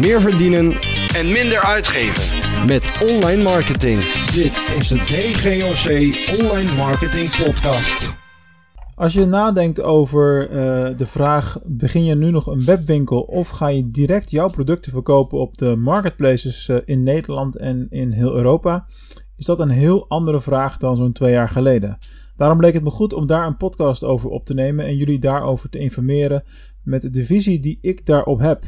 meer verdienen en minder uitgeven. met online marketing. Dit is de DGOC Online Marketing Podcast. Als je nadenkt over eh, de vraag: begin je nu nog een webwinkel of ga je direct jouw producten verkopen op de marketplaces eh, in Nederland en in heel Europa, is dat een heel andere vraag dan zo'n twee jaar geleden. Daarom bleek het me goed om daar een podcast over op te nemen en jullie daarover te informeren met de visie die ik daarop heb.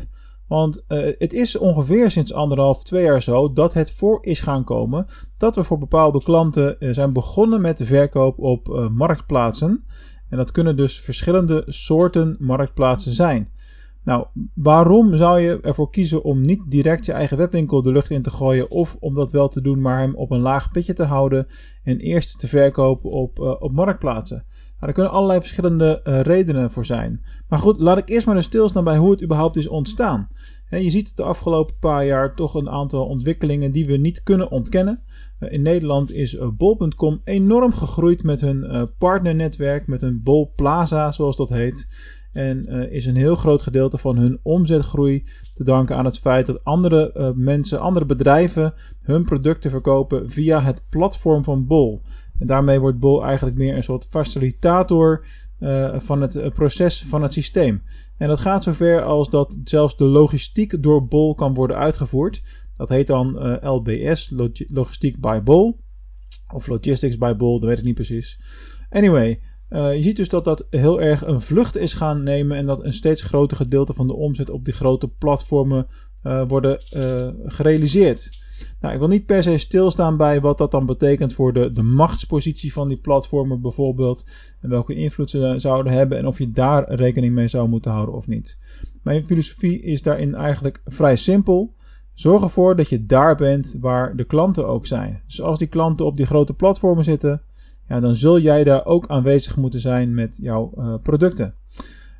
Want uh, het is ongeveer sinds anderhalf, twee jaar zo dat het voor is gaan komen dat we voor bepaalde klanten uh, zijn begonnen met de verkoop op uh, marktplaatsen. En dat kunnen dus verschillende soorten marktplaatsen zijn. Nou, waarom zou je ervoor kiezen om niet direct je eigen webwinkel de lucht in te gooien of om dat wel te doen, maar hem op een laag pitje te houden en eerst te verkopen op, op marktplaatsen? Nou, er kunnen allerlei verschillende uh, redenen voor zijn. Maar goed, laat ik eerst maar eens stilstaan bij hoe het überhaupt is ontstaan. Je ziet de afgelopen paar jaar toch een aantal ontwikkelingen die we niet kunnen ontkennen. Uh, in Nederland is uh, bol.com enorm gegroeid met hun partnernetwerk, met hun Bol Plaza zoals dat heet. En is een heel groot gedeelte van hun omzetgroei te danken aan het feit dat andere mensen, andere bedrijven hun producten verkopen via het platform van Bol. En daarmee wordt Bol eigenlijk meer een soort facilitator uh, van het proces van het systeem. En dat gaat zover als dat zelfs de logistiek door Bol kan worden uitgevoerd. Dat heet dan uh, LBS, Log Logistiek by Bol. Of Logistics by Bol, dat weet ik niet precies. Anyway, uh, je ziet dus dat dat heel erg een vlucht is gaan nemen en dat een steeds groter gedeelte van de omzet op die grote platformen worden gerealiseerd. Nou, ik wil niet per se stilstaan bij wat dat dan betekent voor de, de machtspositie van die platformen bijvoorbeeld. En welke invloed ze zouden hebben en of je daar rekening mee zou moeten houden of niet. Mijn filosofie is daarin eigenlijk vrij simpel. Zorg ervoor dat je daar bent waar de klanten ook zijn. Dus als die klanten op die grote platformen zitten, ja, dan zul jij daar ook aanwezig moeten zijn met jouw uh, producten.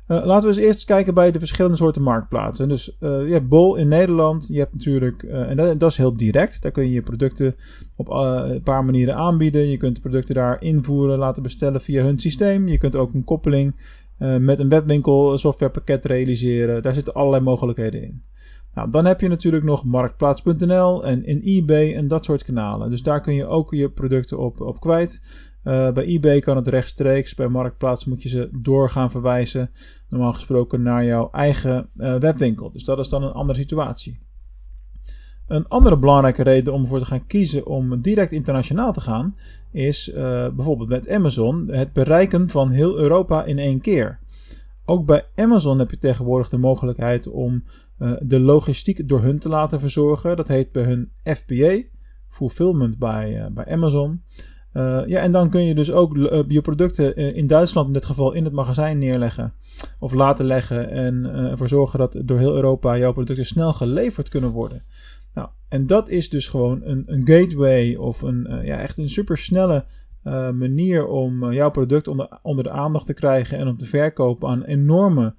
Uh, laten we eens eerst kijken bij de verschillende soorten marktplaatsen. Dus uh, je hebt Bol in Nederland. Je hebt natuurlijk, uh, en dat, dat, is heel direct. Daar kun je je producten op een paar manieren aanbieden. Je kunt de producten daar invoeren, laten bestellen via hun systeem. Je kunt ook een koppeling met een webwinkel softwarepakket realiseren. Daar zitten allerlei mogelijkheden in. Nou, dan heb je natuurlijk nog marktplaats.nl en in eBay en dat soort kanalen. Dus daar kun je ook je producten op, op kwijt. Uh, bij eBay kan het rechtstreeks, bij Marktplaats moet je ze door gaan verwijzen, normaal gesproken naar jouw eigen uh, webwinkel. Dus dat is dan een andere situatie. Een andere belangrijke reden om ervoor te gaan kiezen om direct internationaal te gaan, is uh, bijvoorbeeld met Amazon het bereiken van heel Europa in één keer. Ook bij Amazon heb je tegenwoordig de mogelijkheid om de logistiek door hun te laten verzorgen. Dat heet bij hun FBA, Fulfillment bij, bij Amazon. Uh, ja, en dan kun je dus ook uh, je producten uh, in Duitsland in dit geval in het magazijn neerleggen of laten leggen en ervoor zorgen dat door heel Europa jouw producten snel geleverd kunnen worden. Nou, en dat is dus gewoon een, een gateway of een, ja, echt een supersnelle manier om jouw product onder, onder de aandacht te krijgen en om te verkopen aan een enorme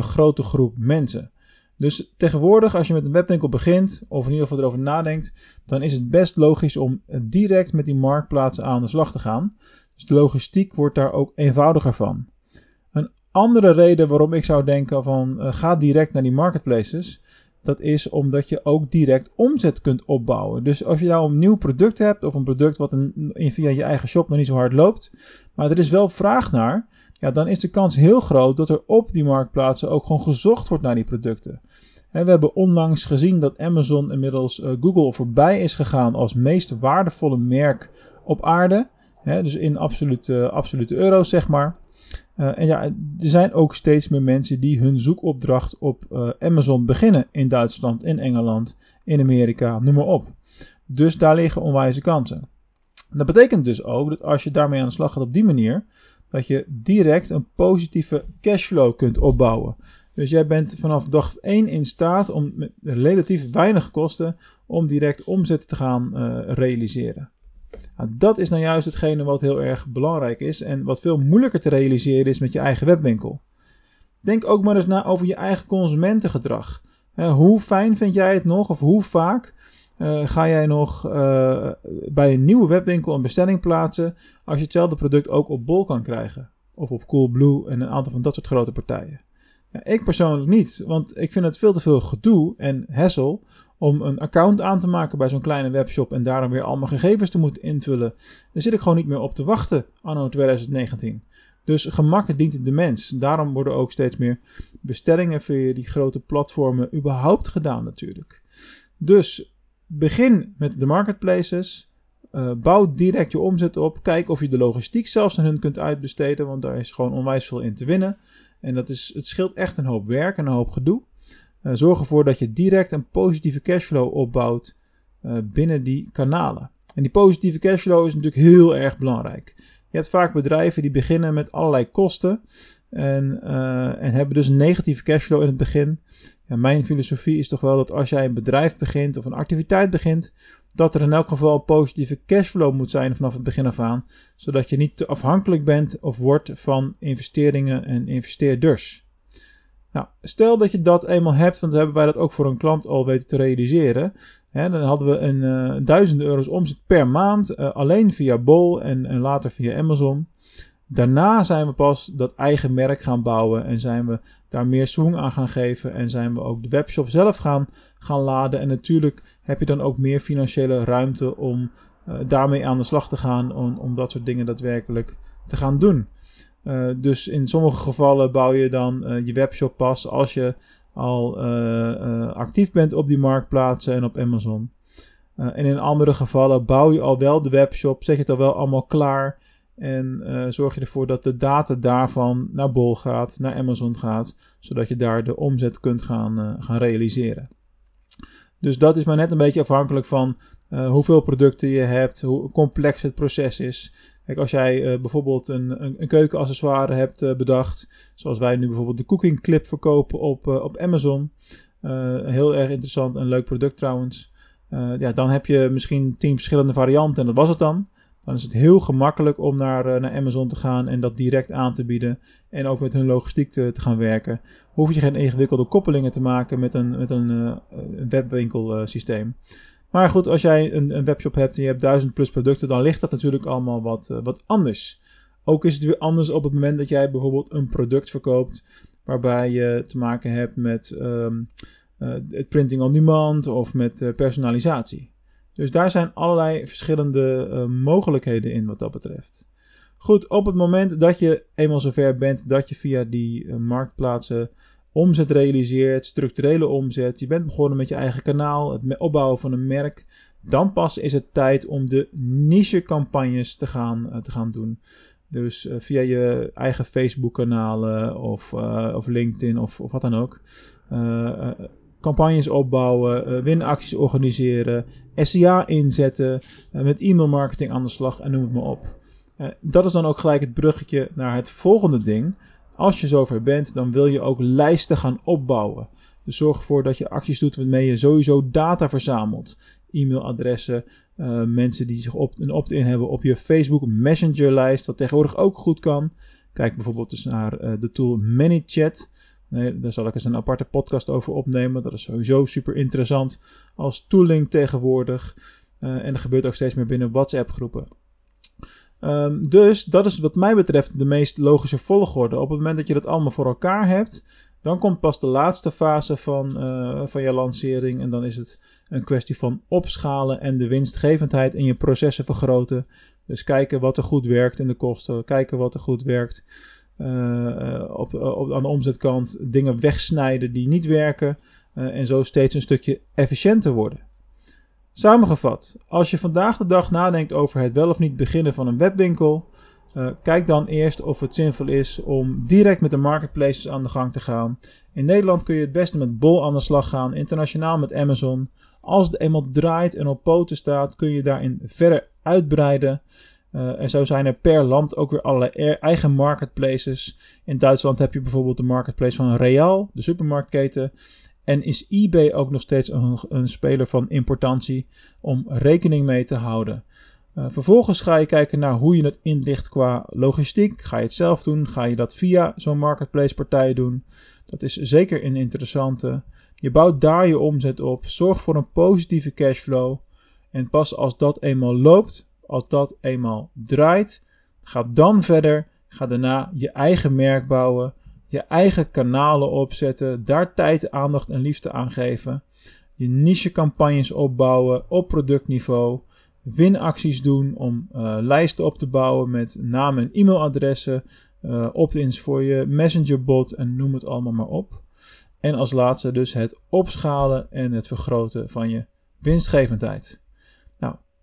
grote groep mensen. Dus tegenwoordig, als je met een webwinkel begint, of in ieder geval erover nadenkt, dan is het best logisch om direct met die marktplaatsen aan de slag te gaan. Dus de logistiek wordt daar ook eenvoudiger van. Een andere reden waarom ik zou denken van uh, ga direct naar die marketplaces, dat is omdat je ook direct omzet kunt opbouwen. Dus als je nou een nieuw product hebt of een product wat een, via je eigen shop nog niet zo hard loopt, maar er is wel vraag naar, ja, dan is de kans heel groot dat er op die marktplaatsen ook gewoon gezocht wordt naar die producten. En we hebben onlangs gezien dat Amazon inmiddels uh, Google voorbij is gegaan als meest waardevolle merk op aarde. Dus in absolute, absolute euro's, zeg maar. Uh, en ja, er zijn ook steeds meer mensen die hun zoekopdracht op uh, Amazon beginnen in Duitsland, in Engeland, in Amerika, noem maar op. Dus daar liggen onwijze kansen. Dat betekent dus ook dat als je daarmee aan de slag gaat op die manier, dat je direct een positieve cashflow kunt opbouwen. Dus jij bent vanaf dag 1 in staat om met relatief weinig kosten om direct omzet te gaan uh, realiseren. Nou, dat is nou juist hetgene wat heel erg belangrijk is en wat veel moeilijker te realiseren is met je eigen webwinkel. Denk ook maar eens na over je eigen consumentengedrag. Uh, hoe fijn vind jij het nog of hoe vaak uh, ga jij nog uh, bij een nieuwe webwinkel een bestelling plaatsen als je hetzelfde product ook op Bol kan krijgen? Of op Coolblue en een aantal van dat soort grote partijen. Ja, ik persoonlijk niet, want ik vind het veel te veel gedoe en hassle om een account aan te maken bij zo'n kleine webshop en daar dan weer allemaal gegevens te moeten invullen. Daar zit ik gewoon niet meer op te wachten anno 2019. Dus gemak dient de mens. Daarom worden ook steeds meer bestellingen via die grote platformen überhaupt gedaan natuurlijk. Dus begin met de marketplaces. Uh, bouw direct je omzet op. Kijk of je de logistiek zelfs aan hun kunt uitbesteden, want daar is gewoon onwijs veel in te winnen. En dat is, het scheelt echt een hoop werk en een hoop gedoe. Uh, zorg ervoor dat je direct een positieve cashflow opbouwt uh, binnen die kanalen. En die positieve cashflow is natuurlijk heel erg belangrijk. Je hebt vaak bedrijven die beginnen met allerlei kosten en, uh, en hebben dus een negatieve cashflow in het begin. Ja, mijn filosofie is toch wel dat als jij een bedrijf begint of een activiteit begint, dat er in elk geval een positieve cashflow moet zijn vanaf het begin af aan, zodat je niet te afhankelijk bent of wordt van investeringen en investeerders. Nou, stel dat je dat eenmaal hebt, want dan hebben wij dat ook voor een klant al weten te realiseren. Dan hadden we een uh, duizenden euro's omzet per maand, uh, alleen via Bol en, en later via Amazon. Daarna zijn we pas dat eigen merk gaan bouwen en zijn we daar meer swing aan gaan geven en zijn we ook de webshop zelf gaan, gaan laden. En natuurlijk heb je dan ook meer financiële ruimte om uh, daarmee aan de slag te gaan, om, om dat soort dingen daadwerkelijk te gaan doen. Uh, dus in sommige gevallen bouw je dan uh, je webshop pas als je al actief bent op die marktplaatsen en op Amazon. en in andere gevallen bouw je al wel de webshop, zet je het al wel allemaal klaar. En uh, zorg je ervoor dat de data daarvan naar Bol gaat, naar Amazon gaat, zodat je daar de omzet kunt gaan, uh, gaan realiseren. Dus dat is maar net een beetje afhankelijk van uh, hoeveel producten je hebt, hoe complex het proces is. Kijk, als jij bijvoorbeeld een, een, een, keukenaccessoire hebt bedacht, zoals wij nu bijvoorbeeld de cooking clip verkopen op, op Amazon. heel erg interessant en leuk product trouwens. ja, dan heb je misschien tien verschillende varianten en dat was het dan. Dan is het heel gemakkelijk om naar, naar Amazon te gaan en dat direct aan te bieden. En ook met hun logistiek te, gaan werken. Hoef je geen ingewikkelde koppelingen te maken met een, met een uh, webwinkelsysteem. Maar goed, als jij een, een, webshop hebt en je hebt duizend plus producten, dan ligt dat natuurlijk allemaal wat, wat anders. Ook is het weer anders op het moment dat jij bijvoorbeeld een product verkoopt waarbij je te maken hebt met um, het printing on demand of met personalisatie. Dus daar zijn allerlei verschillende uh, mogelijkheden in wat dat betreft. Goed, op het moment dat je eenmaal zover bent dat je via die uh, marktplaatsen omzet realiseert, structurele omzet, je bent begonnen met je eigen kanaal, het opbouwen van een merk, dan pas is het tijd om de niche campagnes te gaan, uh, te gaan doen. Dus via je eigen Facebook kanalen of, of LinkedIn of, of wat dan ook campagnes opbouwen, uh, winacties organiseren, SEA inzetten, uh, met e-mailmarketing aan de slag en noem het maar op. Uh, dat is dan ook gelijk het bruggetje naar het volgende ding. Als je zover bent, dan wil je ook lijsten gaan opbouwen. Dus zorg ervoor dat je acties doet waarmee je sowieso data verzamelt. E-mailadressen, mensen die zich een opt-in hebben op je Facebook Messenger lijst, wat tegenwoordig ook goed kan. Kijk bijvoorbeeld dus naar de tool ManyChat. Nee, daar zal ik eens een aparte podcast over opnemen. Dat is sowieso super interessant als tooling tegenwoordig. Uh, en er gebeurt ook steeds meer binnen WhatsApp groepen. Um, dus dat is wat mij betreft de meest logische volgorde. Op het moment dat je dat allemaal voor elkaar hebt, dan komt pas de laatste fase van, uh, van je lancering. En dan is het een kwestie van opschalen en de winstgevendheid in je processen vergroten. Dus kijken wat er goed werkt in de kosten, kijken wat er goed werkt op, op, aan de omzetkant dingen wegsnijden die niet werken uh, en zo steeds een stukje efficiënter worden. Samengevat, als je vandaag de dag nadenkt over het wel of niet beginnen van een webwinkel, kijk dan eerst of het zinvol is om direct met de marketplaces aan de gang te gaan. In Nederland kun je het beste met Bol aan de slag gaan, internationaal met Amazon. Als het eenmaal draait en op poten staat, kun je daarin verder uitbreiden. Uh, en zo zijn er per land ook weer allerlei eigen marketplaces. In Duitsland heb je bijvoorbeeld de marketplace van Real, de supermarktketen. En is eBay ook nog steeds een, een speler van importantie om rekening mee te houden. Uh, vervolgens ga je kijken naar hoe je het inricht qua logistiek. Ga je het zelf doen? Ga je dat via zo'n marketplace partij doen? Dat is zeker een interessante. Je bouwt daar je omzet op. Zorg voor een positieve cashflow. En pas als dat eenmaal loopt, als dat eenmaal draait, ga dan verder. Ga daarna je eigen merk bouwen, je eigen kanalen opzetten, daar tijd, aandacht en liefde aan geven. Je niche campagnes opbouwen op productniveau. Winacties doen om uh, lijsten op te bouwen met namen en e-mailadressen. Uh, opt-ins voor je messengerbot en noem het allemaal maar op. En als laatste dus het opschalen en het vergroten van je winstgevendheid.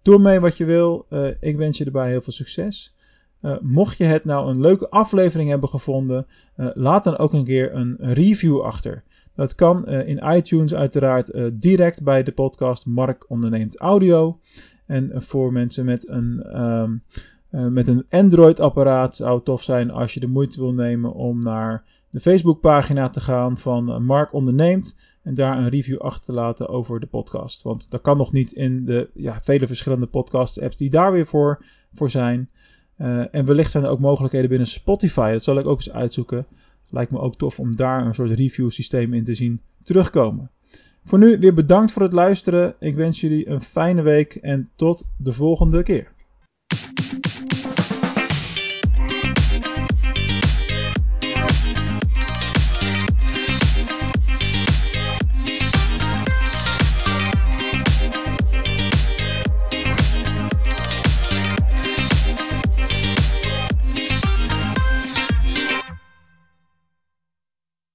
Doe mee wat je wil. Uh, ik wens je erbij heel veel succes. Uh, mocht je het nou een leuke aflevering hebben gevonden, uh, laat dan ook een keer een review achter. Dat kan in iTunes uiteraard direct bij de podcast Mark Onderneemt Audio. En voor mensen met een, um, met een Android-apparaat zou het tof zijn als je de moeite wil nemen om naar de Facebookpagina te gaan van Mark Onderneemt. En daar een review achter te laten over de podcast. Want dat kan nog niet in de ja, vele verschillende podcast-apps die daar weer voor, voor zijn. Uh, en wellicht zijn er ook mogelijkheden binnen Spotify. Dat zal ik ook eens uitzoeken. Lijkt me ook tof om daar een soort review systeem in te zien terugkomen. Voor nu weer bedankt voor het luisteren. Ik wens jullie een fijne week en tot de volgende keer.